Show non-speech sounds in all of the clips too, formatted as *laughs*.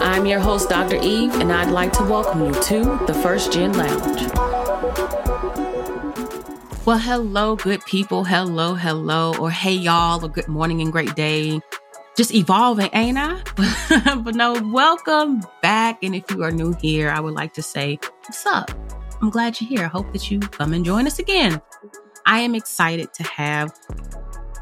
I'm your host, Dr. Eve, and I'd like to welcome you to the First Gen Lounge. Well, hello, good people. Hello, hello, or hey, y'all, or good morning and great day. Just evolving, ain't I? *laughs* but no, welcome back. And if you are new here, I would like to say, what's up? I'm glad you're here. I hope that you come and join us again. I am excited to have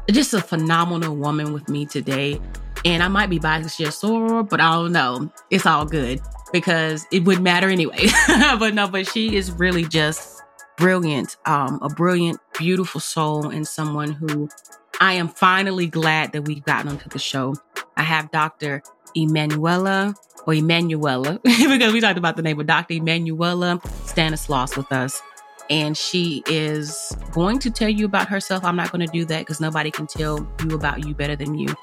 just a phenomenal woman with me today. And I might be biased just sore, but I don't know. It's all good because it wouldn't matter anyway. *laughs* but no, but she is really just brilliant. Um, a brilliant, beautiful soul and someone who I am finally glad that we've gotten onto the show. I have Dr. Emmanuela or Emmanuela *laughs* because we talked about the name of Dr. Emmanuela Stanislaus with us. And she is going to tell you about herself. I'm not going to do that because nobody can tell you about you better than you.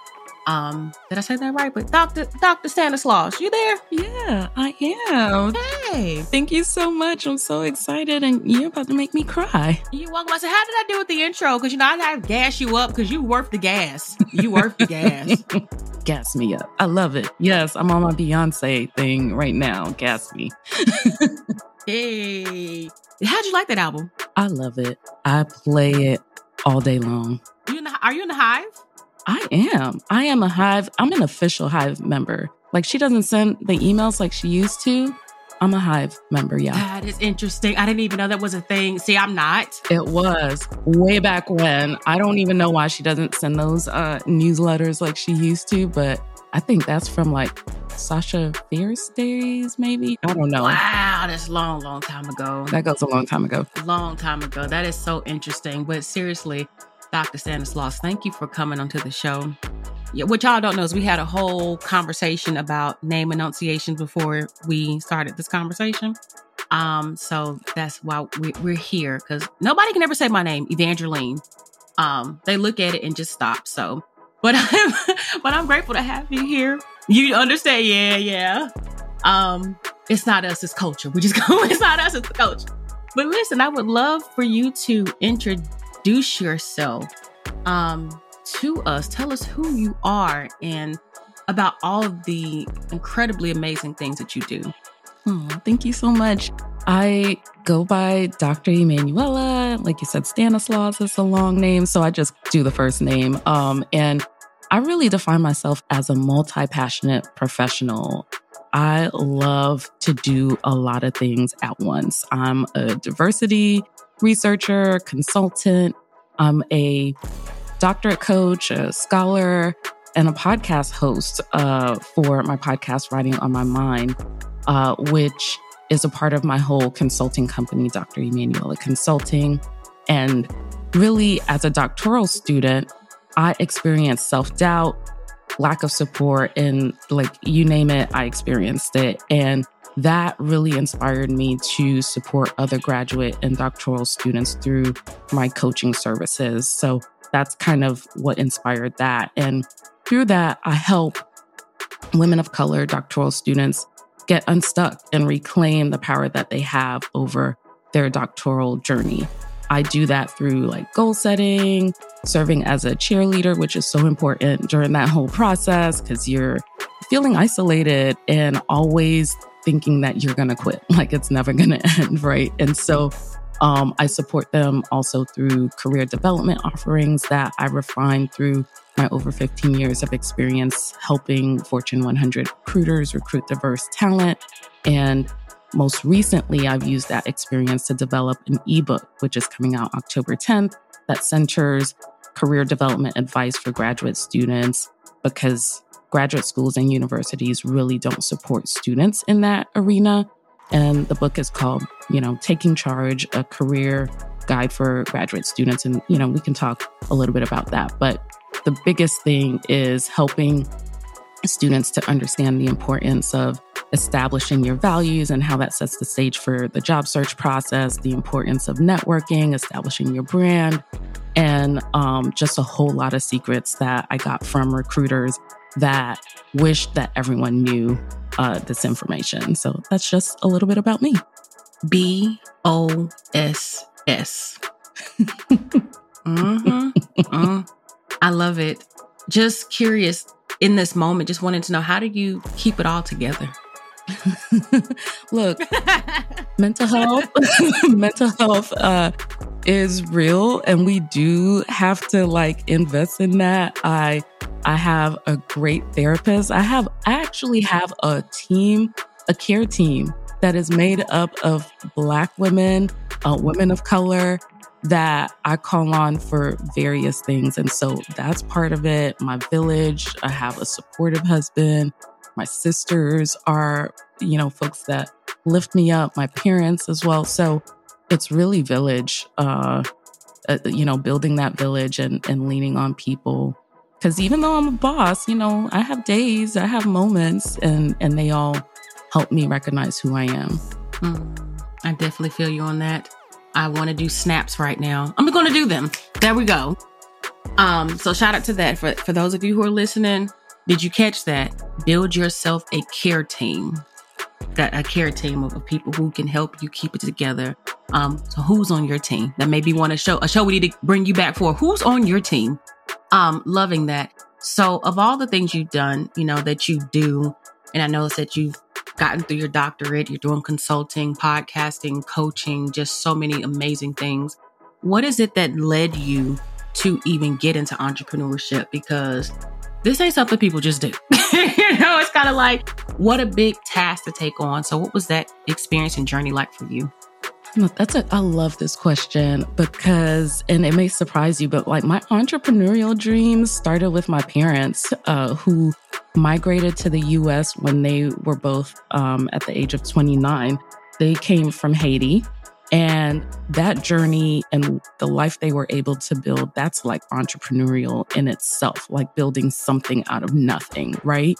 Um, did I say that right? But Dr. Dr. Stanislaus, you there? Yeah, I am. Hey. Thank you so much. I'm so excited and you're about to make me cry. You're welcome. I said, how did I do with the intro? Because you know, I gotta gas you up because you worth the gas. You worth the gas. *laughs* gas me up. I love it. Yes, I'm on my Beyonce thing right now. Gas me. *laughs* hey. How'd you like that album? I love it. I play it all day long. You in the, are you in the hive? I am. I am a Hive. I'm an official Hive member. Like she doesn't send the emails like she used to. I'm a Hive member, yeah. That is interesting. I didn't even know that was a thing. See, I'm not. It was way back when. I don't even know why she doesn't send those uh, newsletters like she used to, but I think that's from like Sasha Fierce days, maybe. I don't know. Wow, that's long, long time ago. That goes a long time ago. Long time ago. That is so interesting. But seriously, Dr. Stanislaus, thank you for coming onto the show. Yeah, what y'all don't know is we had a whole conversation about name enunciations before we started this conversation. Um, so that's why we, are here because nobody can ever say my name, Evangeline. Um, they look at it and just stop. So, *laughs* but I'm, but I'm grateful to have you here. You understand? Yeah, yeah. Um, it's not us, it's culture. We just go. *laughs* It's not us, it's the culture. But listen, I would love for you to introduce introduce yourself um, to us. Tell us who you are and about all of the incredibly amazing things that you do. Oh, thank you so much. I go by Dr. Emmanuela. Like you said, Stanislaus is a long name, so I just do the first name. Um, and I really define myself as a multi passionate professional. I love to do a lot of things at once. I'm a diversity researcher, consultant. I'm a doctorate coach, a scholar, and a podcast host uh, for my podcast, Writing on My Mind, uh, which is a part of my whole consulting company, Dr. Emmanuela Consulting. And really, as a doctoral student, I experienced self doubt, lack of support, and like you name it, I experienced it. And that really inspired me to support other graduate and doctoral students through my coaching services. So that's kind of what inspired that. And through that, I help women of color doctoral students get unstuck and reclaim the power that they have over their doctoral journey. I do that through like goal setting, serving as a cheerleader, which is so important during that whole process because you're feeling isolated and always thinking that you're going to quit, *laughs* like it's never going *laughs* to end, right? And so um, I support them also through career development offerings that I refine through my over 15 years of experience helping Fortune 100 recruiters recruit diverse talent. And most recently, I've used that experience to develop an ebook, which is coming out October 10th, that centers career development advice for graduate students because graduate schools and universities really don't support students in that arena. And the book is called, you know, Taking Charge, a career guide for graduate students. And, you know, we can talk a little bit about that. But the biggest thing is helping students to understand the importance of establishing your values and how that sets the stage for the job search process, the importance of networking, establishing your brand, and um, just a whole lot of secrets that I got from recruiters that wish that everyone knew uh, this information. So that's just a little bit about me. B O S S. *laughs* Mm-hmm. mm. I love it. Just curious in this moment, just wanted to know how do you keep it all together? *laughs* Look, mental health, *laughs* mental health uh, is real, and we do have to like invest in that. I I have a great therapist. I have I actually have a team, a care team that is made up of Black women, uh, women of color that I call on for various things. And so that's part of it. My village, I have a supportive husband. My sisters are, you know, folks that lift me up, my parents as well. So it's really village, uh, uh, you know, building that village and, and leaning on people. Because even though I'm a boss, you know, I have days, I have moments, and and they all help me recognize who I am. Mm, I definitely feel you on that. I want to do snaps right now. I'm going to do them. There we go. Um, so shout out to that for for those of you who are listening. Did you catch that? Build yourself a care team. Got a care team of, people who can help you keep it together. Um, so who's on your team? That maybe want to show a show we need to bring you back for. Who's on your team? Um, loving that. So of all the things you've done, you know, that you do, and I noticed that you've gotten through your doctorate, you're doing consulting, podcasting, coaching, just so many amazing things. What is it that led you to even get into entrepreneurship? Because this ain't something people just do. *laughs* you know, it's kind of like what a big task to take on. So, what was that experience and journey like for you? That's a, I love this question because, and it may surprise you, but like my entrepreneurial dreams started with my parents uh, who migrated to the US when they were both um, at the age of 29. They came from Haiti. And that journey and the life they were able to build, that's like entrepreneurial in itself, like building something out of nothing, right?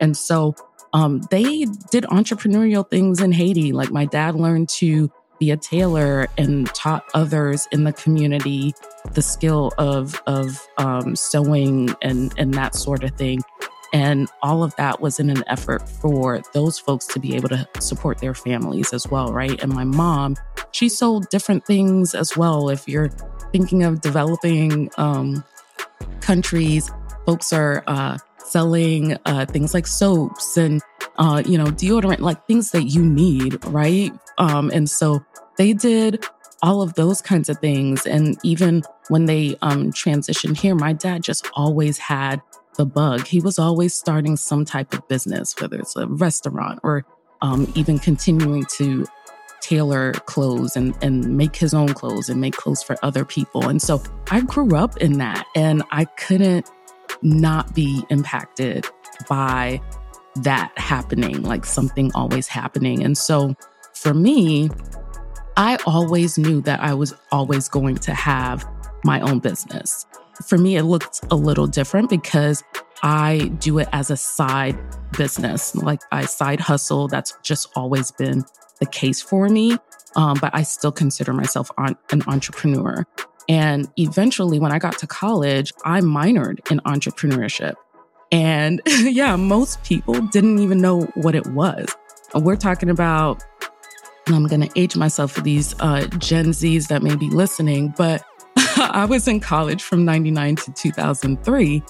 And so um, they did entrepreneurial things in Haiti. Like my dad learned to be a tailor and taught others in the community the skill of of um, sewing and and that sort of thing. And all of that was in an effort for those folks to be able to support their families as well, right? And my mom, she sold different things as well. If you're thinking of developing um, countries, folks are uh, selling uh, things like soaps and uh, you know deodorant, like things that you need, right? Um, and so they did all of those kinds of things. And even when they um, transitioned here, my dad just always had the bug. He was always starting some type of business, whether it's a restaurant or um, even continuing to tailor clothes and, and make his own clothes and make clothes for other people. And so I grew up in that and I couldn't not be impacted by that happening, like something always happening. And so for me, I always knew that I was always going to have my own business. For me, it looked a little different because I do it as a side business, like I side hustle. That's just always been the case for me. Um, but I still consider myself on, an entrepreneur. And eventually, when I got to college, I minored in entrepreneurship. And *laughs* yeah, most people didn't even know what it was. We're talking about, I'm going to age myself for these uh, Gen Zs that may be listening, but *laughs* I was in college from 99 to 2003.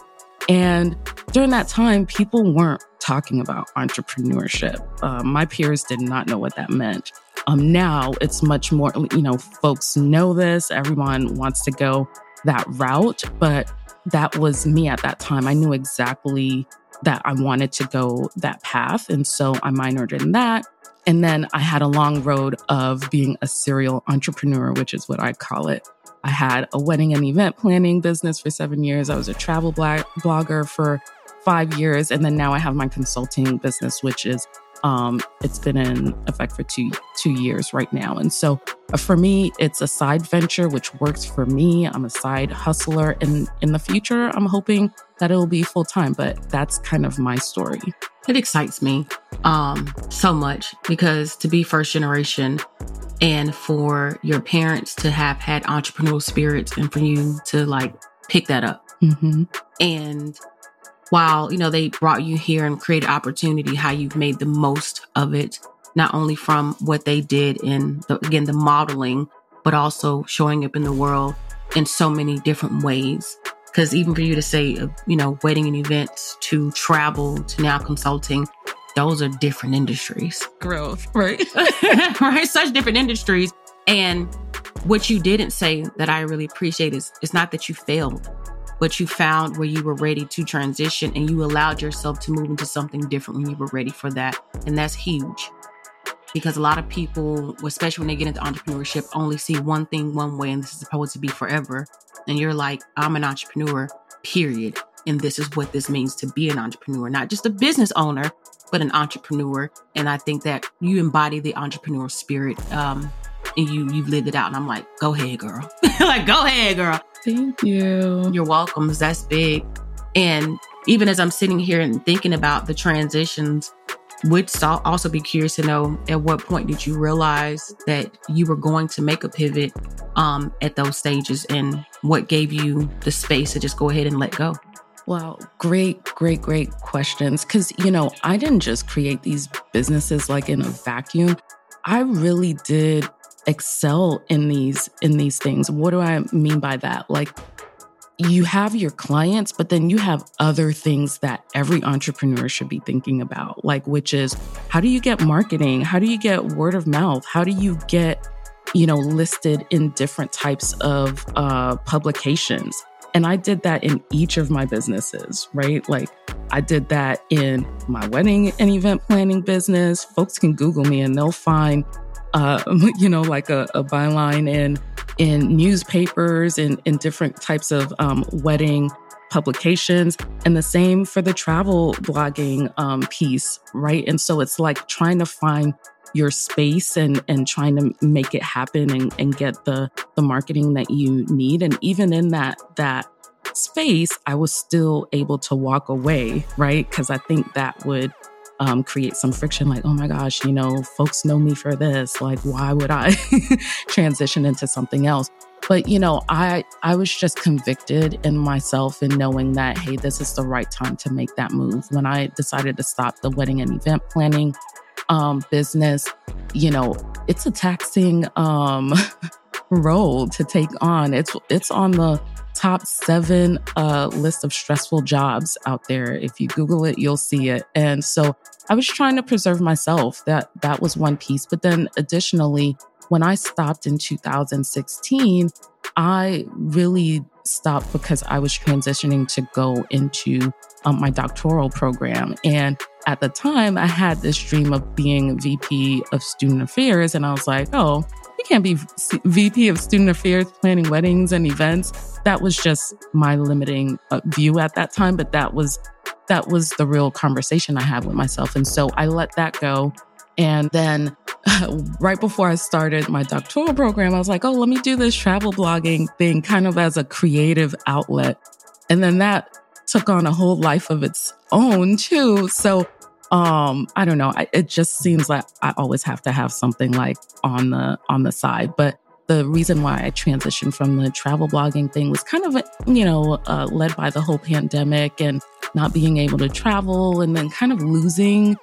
And during that time, people weren't talking about entrepreneurship. Uh, my peers did not know what that meant. Um, now it's much more, you know, folks know this, everyone wants to go that route, but that was me at that time. I knew exactly that I wanted to go that path. And so I minored in that. And then I had a long road of being a serial entrepreneur, which is what I call it. I had a wedding and event planning business for seven years. I was a travel blogger for five years. And then now I have my consulting business, which is Um, it's been in effect for two two years right now, and so uh, for me, it's a side venture which works for me. I'm a side hustler, and in the future, I'm hoping that it'll be full time. But that's kind of my story. It excites me um, so much because to be first generation and for your parents to have had entrepreneurial spirits and for you to like pick that up. Mm-hmm. And while, you know, they brought you here and created opportunity, how you've made the most of it, not only from what they did in the, again, the modeling, but also showing up in the world in so many different ways. Because even for you to say, uh, you know, wedding and events to travel to now consulting, those are different industries. Growth, right? *laughs* right? Such different industries. And what you didn't say that I really appreciate is it's not that you failed, but you found where you were ready to transition and you allowed yourself to move into something different when you were ready for that. And that's huge because a lot of people, especially when they get into entrepreneurship, only see one thing one way and this is supposed to be forever. And you're like, I'm an entrepreneur, period. And this is what this means to be an entrepreneur, not just a business owner, but an entrepreneur. And I think that you embody the entrepreneurial spirit. Um, and you you've lived it out. And I'm like, go ahead, girl. *laughs* like, go ahead, girl. Thank you. You're welcome. That's big. And even as I'm sitting here and thinking about the transitions, would also be curious to know at what point did you realize that you were going to make a pivot um, at those stages and what gave you the space to just go ahead and let go? Wow, great, great, great questions. Because, you know, I didn't just create these businesses like in a vacuum. I really did excel in these in these things. What do I mean by that? Like you have your clients, but then you have other things that every entrepreneur should be thinking about, like, which is how do you get marketing? How do you get word of mouth? How do you get, you know, listed in different types of uh, publications? And I did that in each of my businesses, right? Like, I did that in my wedding and event planning business. Folks can Google me and they'll find, uh, *laughs* you know, like a, a byline in in newspapers and in different types of um, wedding publications. And the same for the travel blogging um, piece right? And so it's like trying to find your space and and trying to make it happen and, and get the the marketing that you need. And even in that that space i was still able to walk away right? Because i think that would um, create some friction like, oh my gosh, you know, folks know me for this. Like, why would I *laughs* transition into something else? But you know, I I was just convicted in myself in knowing that hey, this is the right time to make that move. When I decided to stop the wedding and event planning um, business, you know, it's a taxing um, *laughs* role to take on. It's it's on the top seven uh, list of stressful jobs out there. If you Google it, you'll see it. And so I was trying to preserve myself. That that was one piece. But then additionally, when I stopped in 2016, I really stopped because I was transitioning to go into um, my doctoral program. And at the time, I had this dream of being VP of Student Affairs. And I was like, oh, you can't be VP of Student Affairs planning weddings and events. That was just my limiting uh, view at that time, but that was that was the real conversation I had with myself. And so I let that go. And then *laughs* right before I started my doctoral program, I was like, oh, let me do this travel blogging thing kind of as a creative outlet. And then that took on a whole life of its own too. So um i don't know. I, it just seems like i always have to have something like on the on the side. But the reason why i transitioned from the travel blogging thing was kind of you know uh, led by the whole pandemic and not being able to travel and then kind of losing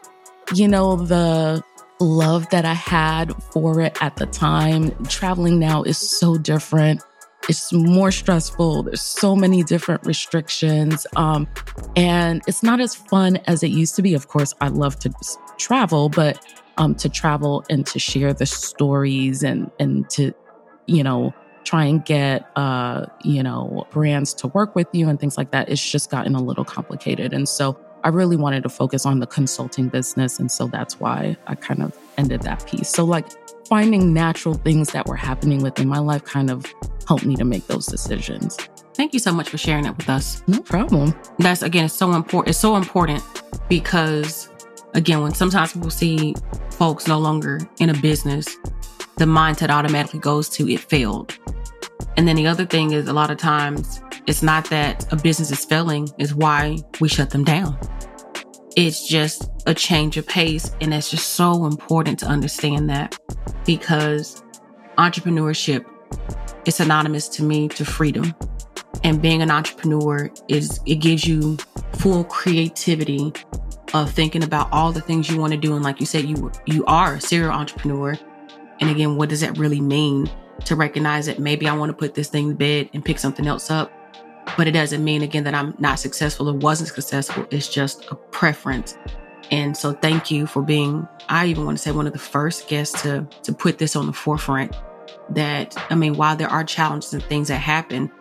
you know the love that i had for it at the time. Traveling now is so different it's more stressful. There's so many different restrictions. Um, and it's not as fun as it used to be. Of course, I love to travel, but um, to travel and to share the stories and, and to, you know, try and get, uh, you know, brands to work with you and things like that, it's just gotten a little complicated. And so I really wanted to focus on the consulting business. And so that's why I kind of ended that piece. So, like, finding natural things that were happening within my life kind of helped me to make those decisions. Thank you so much for sharing it with us. No problem. That's again, it's so important. It's so important because again, when sometimes people see folks no longer in a business, the mindset automatically goes to it failed. And then the other thing is a lot of times it's not that a business is failing, is why we shut them down. It's just a change of pace. And it's just so important to understand that because entrepreneurship is synonymous to me to freedom. And being an entrepreneur is, it gives you full creativity of thinking about all the things you want to do. And like you said, you, you are a serial entrepreneur. And again, what does that really mean to recognize that maybe I want to put this thing to bed and pick something else up? But it doesn't mean again that I'm not successful or wasn't successful. It's just a preference. And so thank you for being, I even want to say one of the first guests to, to put this on the forefront that, I mean, while there are challenges and things that happen,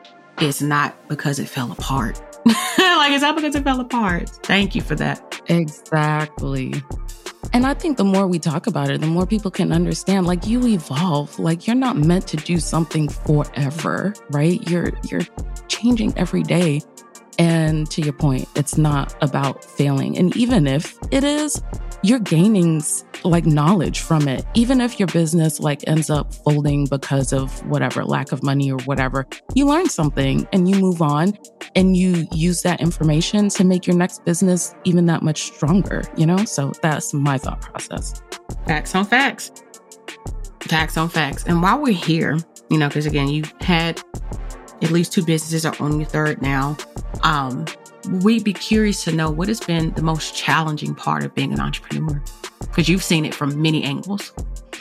it's not because it fell apart. *laughs* like it's not because it fell apart. Thank you for that. Exactly. And I think the more we talk about it, the more people can understand like you evolve. Like you're not meant to do something forever, right? You're you're changing every day. And to your point, it's not about failing. And even if it is, you're gaining like knowledge from it. Even if your business like ends up folding because of whatever, lack of money or whatever, you learn something and you move on and you use that information to make your next business even that much stronger, you know? So that's my thought process. Facts on facts. Facts on facts. And while we're here, you know, because again, you've had at least two businesses are on your third now. Um, we'd be curious to know what has been the most challenging part of being an entrepreneur because you've seen it from many angles.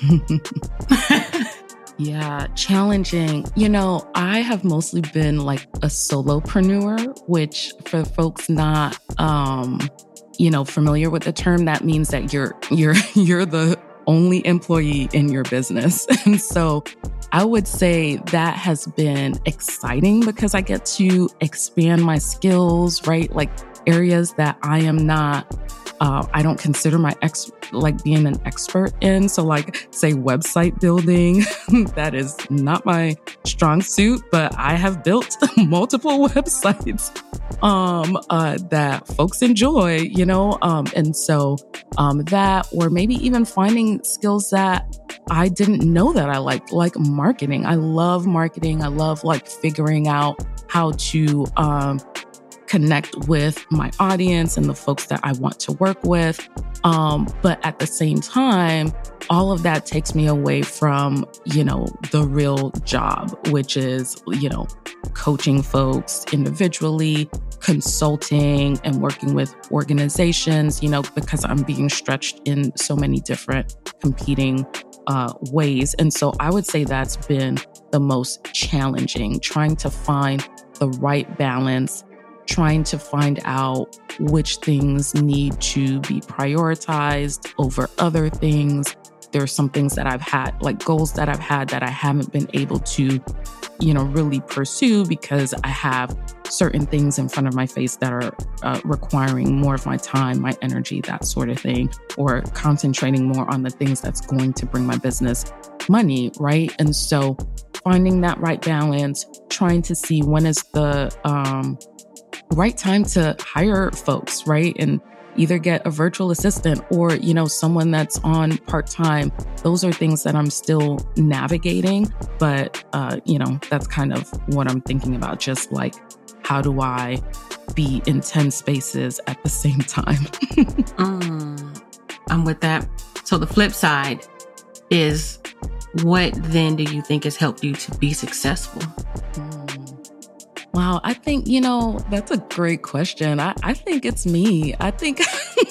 *laughs* yeah, challenging. You know, I have mostly been like a solopreneur, which for folks not um, you know, familiar with the term, that means that you're you're *laughs* you're the only employee in your business. *laughs* And so I would say that has been exciting because I get to expand my skills, right? Like areas that I am not uh, I don't consider my ex like being an expert in. So, like, say website building, *laughs* that is not my strong suit, but I have built *laughs* multiple websites um, uh, that folks enjoy, you know, um, and so um, that, or maybe even finding skills that I didn't know that I liked, like marketing. I love marketing. I love like figuring out how to um, connect with my audience and the folks that I want to work with. Um, but at the same time, all of that takes me away from, you know, the real job, which is, you know, coaching folks individually, consulting and working with organizations, you know, because I'm being stretched in so many different competing uh, ways. And so I would say that's been the most challenging, trying to find the right balance trying to find out which things need to be prioritized over other things. There are some things that I've had, like goals that I've had that I haven't been able to, you know, really pursue because I have certain things in front of my face that are uh, requiring more of my time, my energy, that sort of thing, or concentrating more on the things that's going to bring my business money, right? And so finding that right balance, trying to see when is the, um, right time to hire folks, right? And either get a virtual assistant or, you know, someone that's on part time. Those are things that I'm still navigating. But, uh, you know, that's kind of what I'm thinking about. Just like, how do I be in 10 spaces at the *laughs* same time? *laughs* mm, I'm with that. So the flip side is what then do you think has helped you to be successful? Mm. Wow, I think, you know, that's a great question. I, I think it's me. I think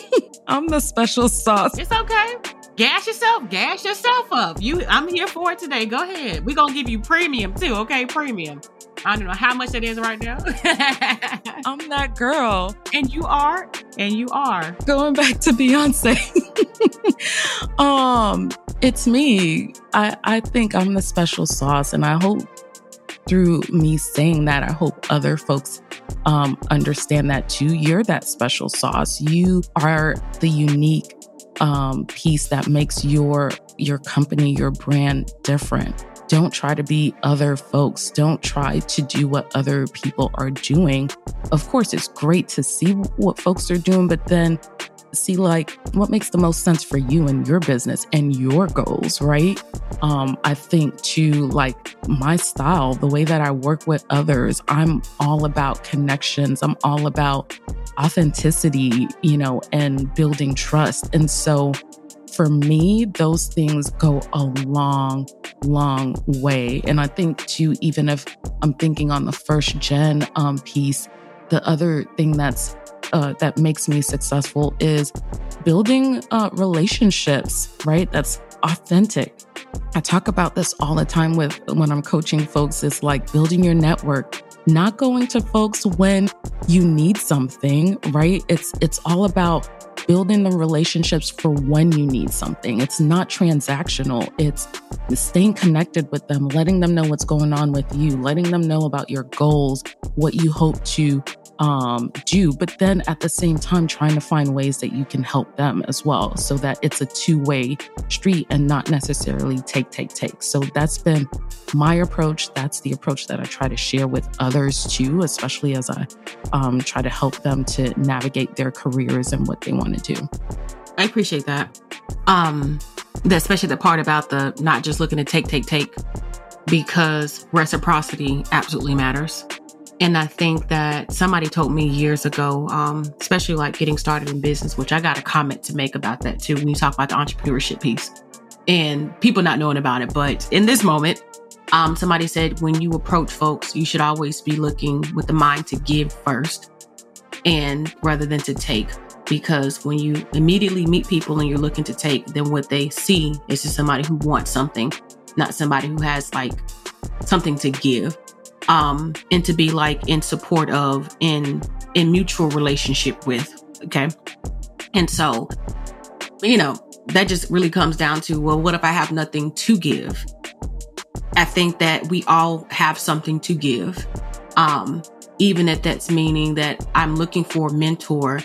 *laughs* I'm the special sauce. It's okay. Gas yourself, gas yourself up. You I'm here for it today. Go ahead. We're gonna give you premium too, okay? Premium. I don't know how much it is right now. *laughs* I'm that girl. And you are, and you are. Going back to Beyonce. *laughs* um, it's me. I, I think I'm the special sauce and I hope through me saying that, I hope other folks um, understand that too. You're that special sauce. You are the unique um, piece that makes your your company, your brand different. Don't try to be other folks. Don't try to do what other people are doing. Of course, it's great to see what folks are doing, but then see like what makes the most sense for you and your business and your goals, right? Um, I think to like my style, the way that I work with others, I'm all about connections. I'm all about authenticity, you know, and building trust. And so for me, those things go a long, long way. And I think too, even if I'm thinking on the first gen um, piece, the other thing that's uh, that makes me successful is building uh, relationships, right? That's authentic. I talk about this all the time with when I'm coaching folks. It's like building your network, not going to folks when you need something, right? It's it's all about building the relationships for when you need something. It's not transactional. It's staying connected with them, letting them know what's going on with you, letting them know about your goals, what you hope to um, do, but then at the same time, trying to find ways that you can help them as well so that it's a two way street and not necessarily take, take, take. So that's been my approach. That's the approach that I try to share with others too, especially as I um, try to help them to navigate their careers and what they want to do. I appreciate that. Um, especially the part about the not just looking to take, take, take, because reciprocity absolutely matters. And I think that somebody told me years ago, um, especially like getting started in business, which I got a comment to make about that too when you talk about the entrepreneurship piece and people not knowing about it. But in this moment, um, somebody said when you approach folks, you should always be looking with the mind to give first and rather than to take. Because when you immediately meet people and you're looking to take, then what they see is just somebody who wants something, not somebody who has like something to give um, and to be like in support of, in in mutual relationship with. Okay, and so you know that just really comes down to well, what if I have nothing to give? I think that we all have something to give, um, even if that's meaning that I'm looking for a mentor.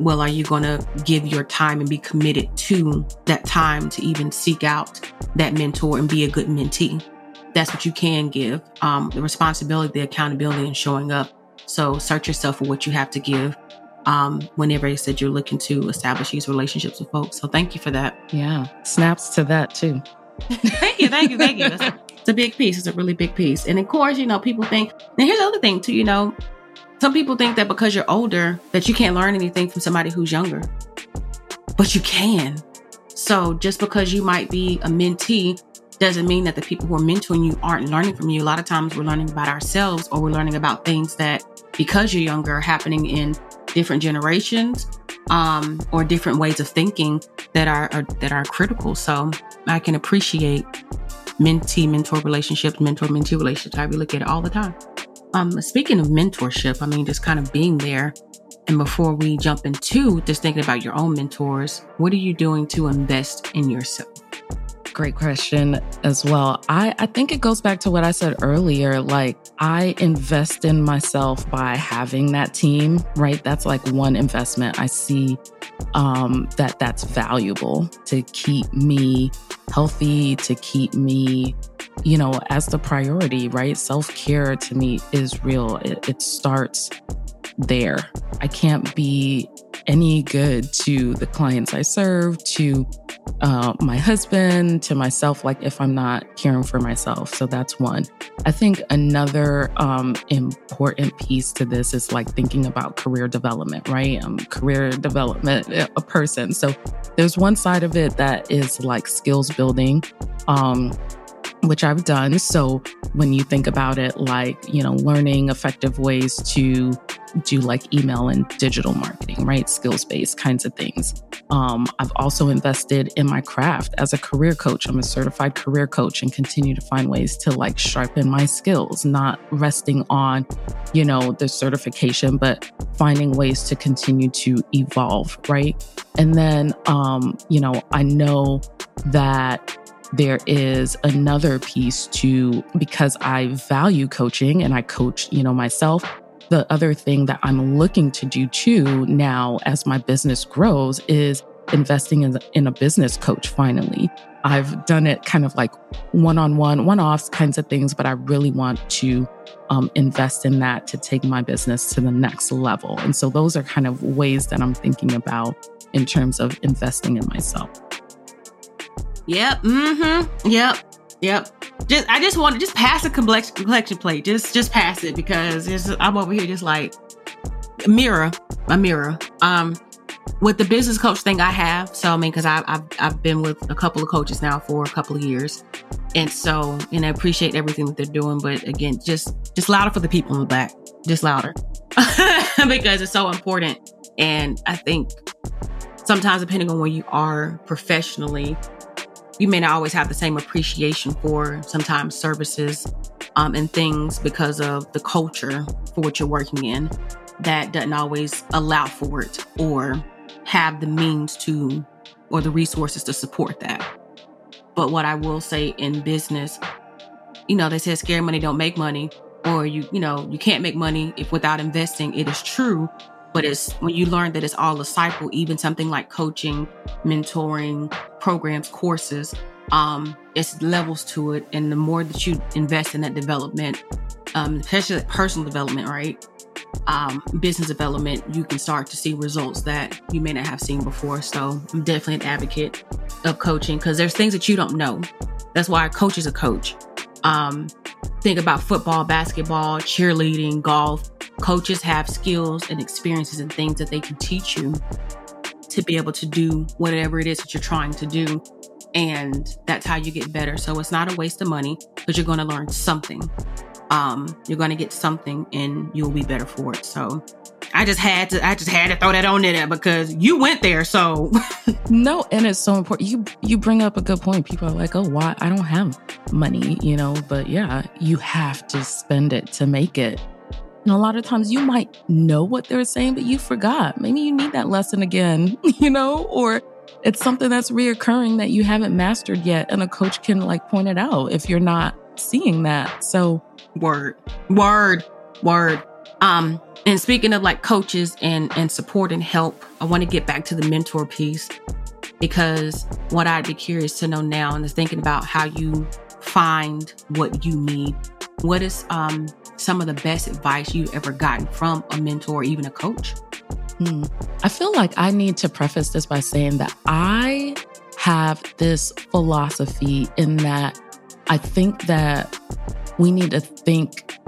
Well, are you going to give your time and be committed to that time to even seek out that mentor and be a good mentee? That's what you can give um, the responsibility, the accountability, and showing up. So search yourself for what you have to give um, whenever you said you're looking to establish these relationships with folks. So thank you for that. Yeah, snaps to that too. thank you, thank you, thank you. *laughs* It's a big piece. It's a really big piece. And of course, you know, people think. And here's the other thing too. You know, some people think that because you're older that you can't learn anything from somebody who's younger, but you can. So just because you might be a mentee doesn't mean that the people who are mentoring you aren't learning from you. A lot of times we're learning about ourselves or we're learning about things that because you're younger are happening in different generations um, or different ways of thinking that are, are that are critical. So I can appreciate mentee mentor relationships, mentor mentee relationships. I really look at it all the time. Um, speaking of mentorship, I mean, just kind of being there. And before we jump into just thinking about your own mentors, what are you doing to invest in yourself? Great question as well. I, I think it goes back to what I said earlier. Like, I invest in myself by having that team, right? That's like one investment I see um, that that's valuable to keep me healthy, to keep me, you know, as the priority, right? Self care to me is real. It, it starts there. I can't be any good to the clients I serve, to uh, my husband, to myself, like if I'm not caring for myself. So that's one. I think another um, important piece to this is like thinking about career development, right? I'm career development a person. So there's one side of it that is like skills building. Um, which I've done. So when you think about it, like, you know, learning effective ways to do like email and digital marketing, right? Skills based kinds of things. Um, I've also invested in my craft as a career coach. I'm a certified career coach and continue to find ways to like sharpen my skills, not resting on, you know, the certification, but finding ways to continue to evolve, right? And then, um, you know, I know that there is another piece to because I value coaching and I coach, you know, myself the other thing that I'm looking to do too now as my business grows is investing in, in a business coach finally. I've done it kind of like one on one, one offs kinds of things, but I really want to um, invest in that to take my business to the next level. And so those are kind of ways that I'm thinking about in terms of investing in myself. Yep. Mm-hmm. Yep. Yep. Just I just want to just pass a collection collection plate. Just just pass it because I'm over here just like a mirror, a mirror. Um, with the business coach thing I have. So I mean, because I've I've been with a couple of coaches now for a couple of years, and so and I appreciate everything that they're doing. But again, just just louder for the people in the back, just louder, *laughs* because it's so important. And I think sometimes, depending on where you are professionally, you may not always have the same appreciation for sometimes services um, and things because of the culture for what you're working in that doesn't always allow for it or have the means to or the resources to support that. But what I will say in business, you know, they say scare money don't make money, or you, you know, you can't make money if without investing. It is true, but it's when you learn that it's all a cycle, even something like coaching, mentoring, programs, courses, um, it's levels to it. And the more that you invest in that development, um, especially personal development, right? um, business development, you can start to see results that you may not have seen before. So I'm definitely an advocate of coaching because there's things that you don't know. That's why a coach is a coach. Um, think about football, basketball, cheerleading, golf. Coaches have skills and experiences and things that they can teach you to be able to do whatever it is that you're trying to do. And that's how you get better. So it's not a waste of money because you're going to learn something um, you're going to get something and you'll be better for it. So I just had to, I just had to throw that on there because you went there. So no, and it's so important. You, you bring up a good point. People are like, oh, why? I don't have money, you know, but yeah, you have to spend it to make it. And a lot of times you might know what they're saying, but you forgot. Maybe you need that lesson again, *laughs* you know, or it's something that's reoccurring that you haven't mastered yet. And a coach can like point it out if you're not seeing that. So word, word, word. Um, and speaking of like coaches and and support and help, I want to get back to the mentor piece because what I'd be curious to know now and is thinking about how you find what you need. What is um some of the best advice you've ever gotten from a mentor or even a coach? Hmm. I feel like I need to preface this by saying that I have this philosophy in that I think that we need to think,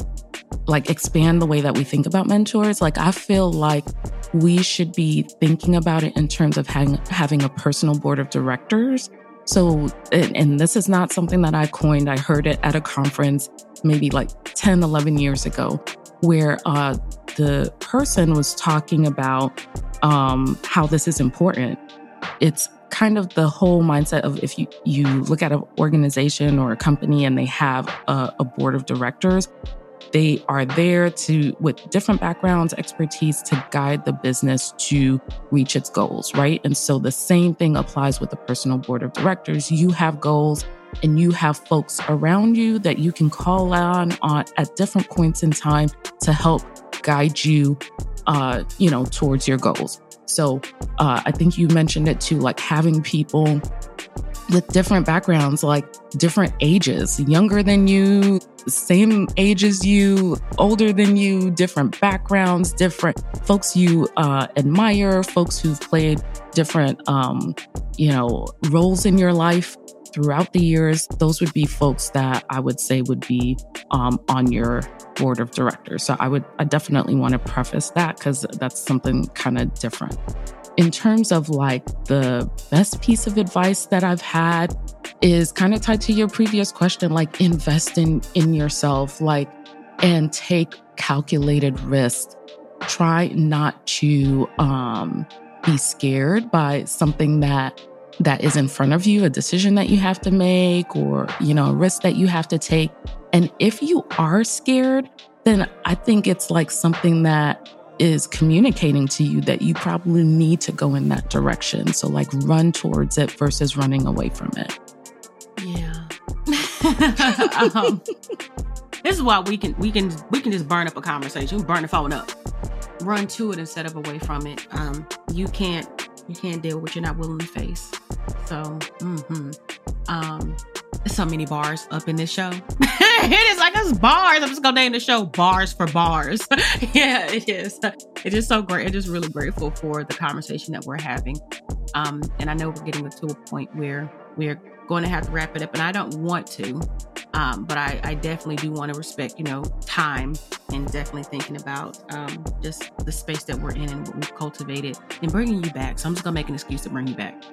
like, expand the way that we think about mentors. Like, I feel like we should be thinking about it in terms of having, having a personal board of directors. So, and, and this is not something that I coined. I heard it at a conference maybe like 10, 11 years ago, where uh, the person was talking about um, how this is important. It's kind of the whole mindset of if you, you look at an organization or a company and they have a, a board of directors, they are there to, with different backgrounds, expertise to guide the business to reach its goals, right? And so the same thing applies with the personal board of directors. You have goals and you have folks around you that you can call on, on at different points in time to help guide you, uh, you know, towards your goals. So uh, I think you mentioned it too, like having people with different backgrounds, like different ages, younger than you, same age as you, older than you, different backgrounds, different folks you uh, admire, folks who've played different, um, you know, roles in your life throughout the years. Those would be folks that I would say would be um, on your board of directors. So I would, I definitely want to preface that because that's something kind of different. In terms of like the best piece of advice that I've had is kind of tied to your previous question, like invest in, in yourself, like, and take calculated risks. Try not to, um, be scared by something that that is in front of you, a decision that you have to make or, you know, a risk that you have to take. And if you are scared, then I think it's like something that is communicating to you that you probably need to go in that direction. So, like, run towards it versus running away from it. Yeah. *laughs* um, this is why we can we can we can just burn up a conversation, burn the phone up, run to it instead of away from it. Um, you can't You can't deal with what you're not willing to face. So, mm-hmm. um, so many bars up in this show. *laughs* it is like it's bars. I'm just gonna name the show "Bars for Bars." *laughs* yeah, it is. It is so great. It is really grateful for the conversation that we're having. Um, and I know we're getting to a point where we're going to have to wrap it up, and I don't want to, um, but I, I, definitely do want to respect, you know, time and definitely thinking about um, just the space that we're in and what we've cultivated and bringing you back. So I'm just gonna make an excuse to bring you back. *laughs*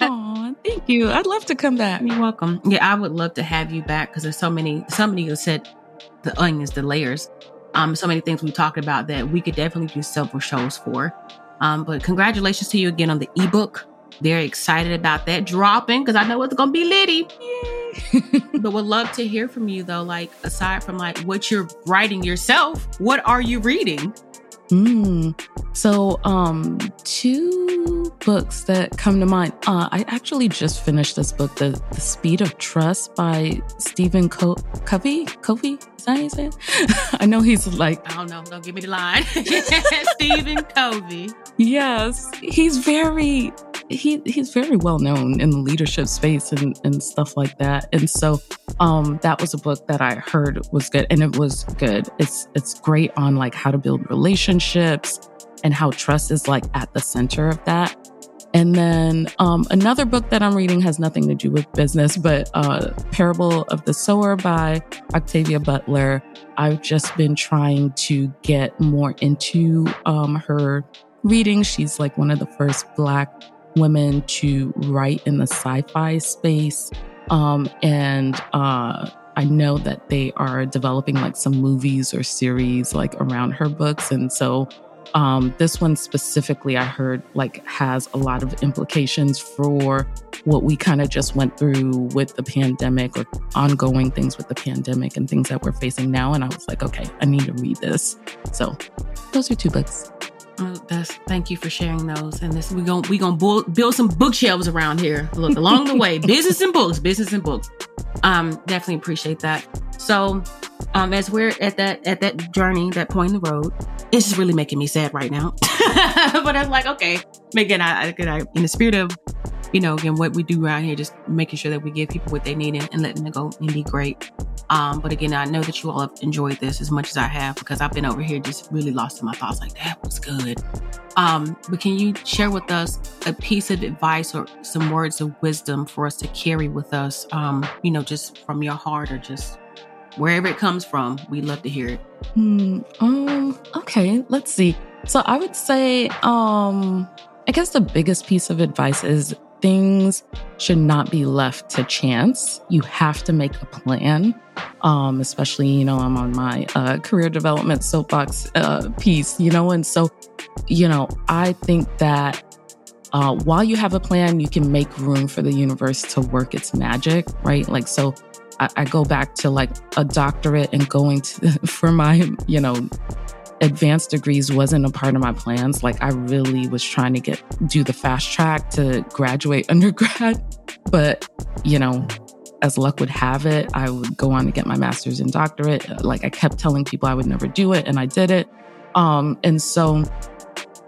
Oh, thank you. I'd love to come back. You're welcome. Yeah, I would love to have you back because there's so many. Somebody who said the onions, the layers. Um, so many things we talked about that we could definitely do several shows for. Um, but congratulations to you again on the ebook. Very excited about that dropping because I know it's gonna be litty. *laughs* but would love to hear from you though. Like aside from like what you're writing yourself, what are you reading? Mm. So, um, two books that come to mind. Uh, I actually just finished this book, the, the Speed of Trust by Stephen Co- Covey. Covey, is that how you say it? *laughs* I know he's like. I don't know. Don't give me the line. *laughs* Stephen Covey. Yes, he's very he he's very well known in the leadership space and, and stuff like that. And so um that was a book that I heard was good and it was good. It's it's great on like how to build relationships and how trust is like at the center of that. And then um, another book that I'm reading has nothing to do with business, but uh, Parable of the Sower by Octavia Butler. I've just been trying to get more into um, her reading. She's like one of the first Black women to write in the sci-fi space. Um, and uh, I know that they are developing like some movies or series like around her books. And so um, this one specifically, I heard like has a lot of implications for what we kind of just went through with the pandemic or ongoing things with the pandemic and things that we're facing now. And I was like, okay, I need to read this. So those are two books. Oh, that's thank you for sharing those. And this we're gonna we gonna build, build some bookshelves around here. Look along the way, *laughs* business and books, business and books. Um, definitely appreciate that. So, um, as we're at that at that journey, that point in the road, it's just really making me sad right now. *laughs* but I'm like, okay, again, I, I, in the spirit of you know, again, what we do around here, just making sure that we give people what they need and, and letting them go and be great. Um, but again, I know that you all have enjoyed this as much as I have because I've been over here just really lost in my thoughts. Like that was good. Um, but can you share with us a piece of advice or some words of wisdom for us to carry with us? Um, you know, just from your heart or just wherever it comes from. We'd love to hear it. Hmm, um. Okay. Let's see. So I would say, um, I guess the biggest piece of advice is things should not be left to chance. You have to make a plan. Um, especially, you know, I'm on my uh, career development soapbox uh, piece, you know, and so, you know, I think that uh, while you have a plan, you can make room for the universe to work its magic, right? Like, so I, I go back to like a doctorate and going to *laughs* for my, you know, advanced degrees wasn't a part of my plans. Like I really was trying to get do the fast track to graduate *laughs* undergrad, but you know, as luck would have it, I would go on to get my master's and doctorate. Like I kept telling people I would never do it and I did it. Um and so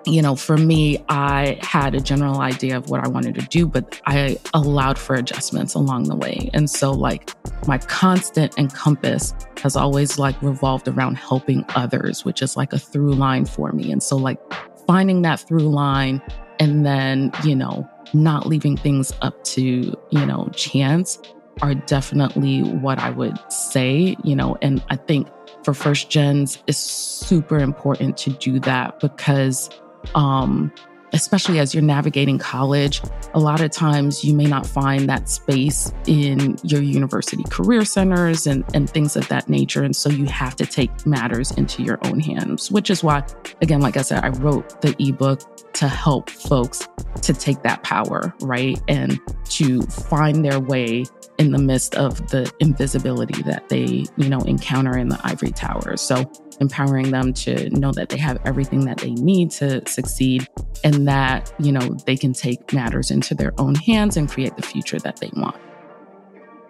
you know, for me, I had a general idea of what I wanted to do, but I allowed for adjustments along the way. And so, like, my constant and compass has always like revolved around helping others, which is like a through line for me. And so, like, finding that through line and then, you know, not leaving things up to, you know, chance are definitely what I would say, you know, and I think for first gens, it's super important to do that because um, especially as you're navigating college, a lot of times you may not find that space in your university career centers and, and things of that nature. And so you have to take matters into your own hands, which is why, again, like I said, I wrote the ebook to help folks to take that power, right? And to find their way in the midst of the invisibility that they, you know, encounter in the ivory tower. So empowering them to know that they have everything that they need to succeed and that, you know, they can take matters into their own hands and create the future that they want.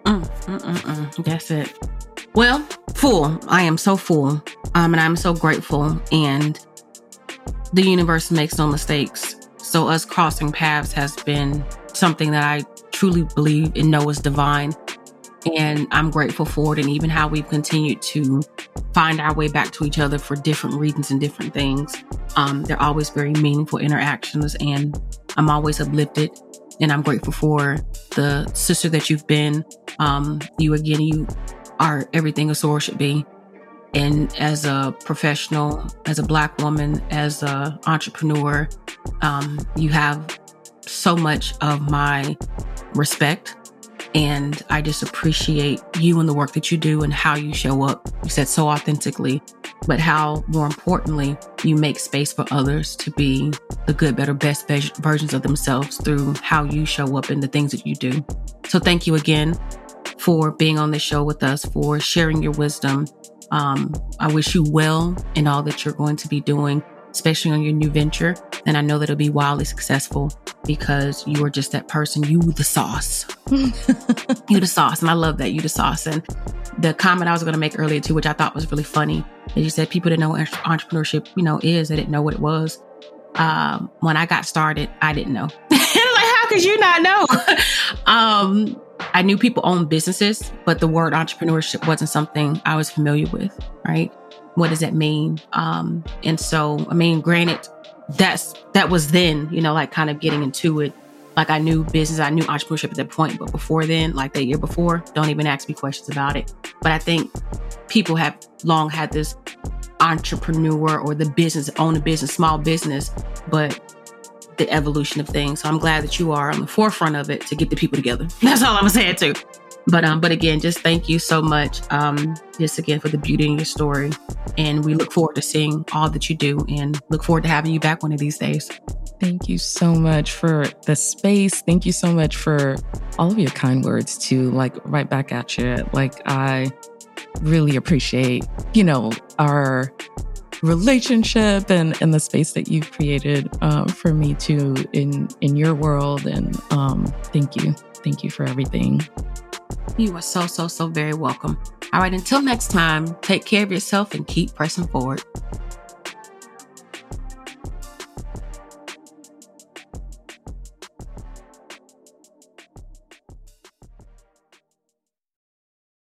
Mm, mm, mm, mm. That's it. Well, full. I am so full. Um, and I'm so grateful. And the universe makes no mistakes. So us crossing paths has been something that I truly believe and know is divine. And I'm grateful for it. And even how we've continued to find our way back to each other for different reasons and different things. Um, they're always very meaningful interactions. And I'm always uplifted. And I'm grateful for the sister that you've been. Um, you again, you are everything a soror should be. And as a professional, as a black woman, as a entrepreneur, um, you have so much of my respect. And I just appreciate you and the work that you do and how you show up. You said so authentically, but how more importantly, you make space for others to be the good, better, best versions of themselves through how you show up and the things that you do. So thank you again for being on the show with us, for sharing your wisdom. Um, I wish you well in all that you're going to be doing, especially on your new venture. And I know that it'll be wildly successful because you are just that person. You the sauce. *laughs* you the sauce. And I love that. You the sauce. And the comment I was going to make earlier too, which I thought was really funny, is you said people didn't know what entrepreneurship, you know, is. They didn't know what it was. Um, when I got started, I didn't know. *laughs* like, how could you not know? *laughs* um, I knew people owned businesses, but the word entrepreneurship wasn't something I was familiar with, right? What does that mean? Um, and so, I mean, granted, that's that was then, you know, like kind of getting into it. Like I knew business, I knew entrepreneurship at that point, but before then, like that year before, don't even ask me questions about it. But I think people have long had this entrepreneur or the business, own a business, small business, but the evolution of things. So I'm glad that you are on the forefront of it to get the people together. *laughs* That's all I'm saying too. But um, but again, just thank you so much, um, just again for the beauty in your story, and we look forward to seeing all that you do, and look forward to having you back one of these days. Thank you so much for the space. Thank you so much for all of your kind words too. Like right back at you. Like I really appreciate, you know, our relationship and, and the space that you've created uh, for me too in in your world. And um, thank you, thank you for everything. You are so, so, so very welcome. All right, until next time, take care of yourself and keep pressing forward.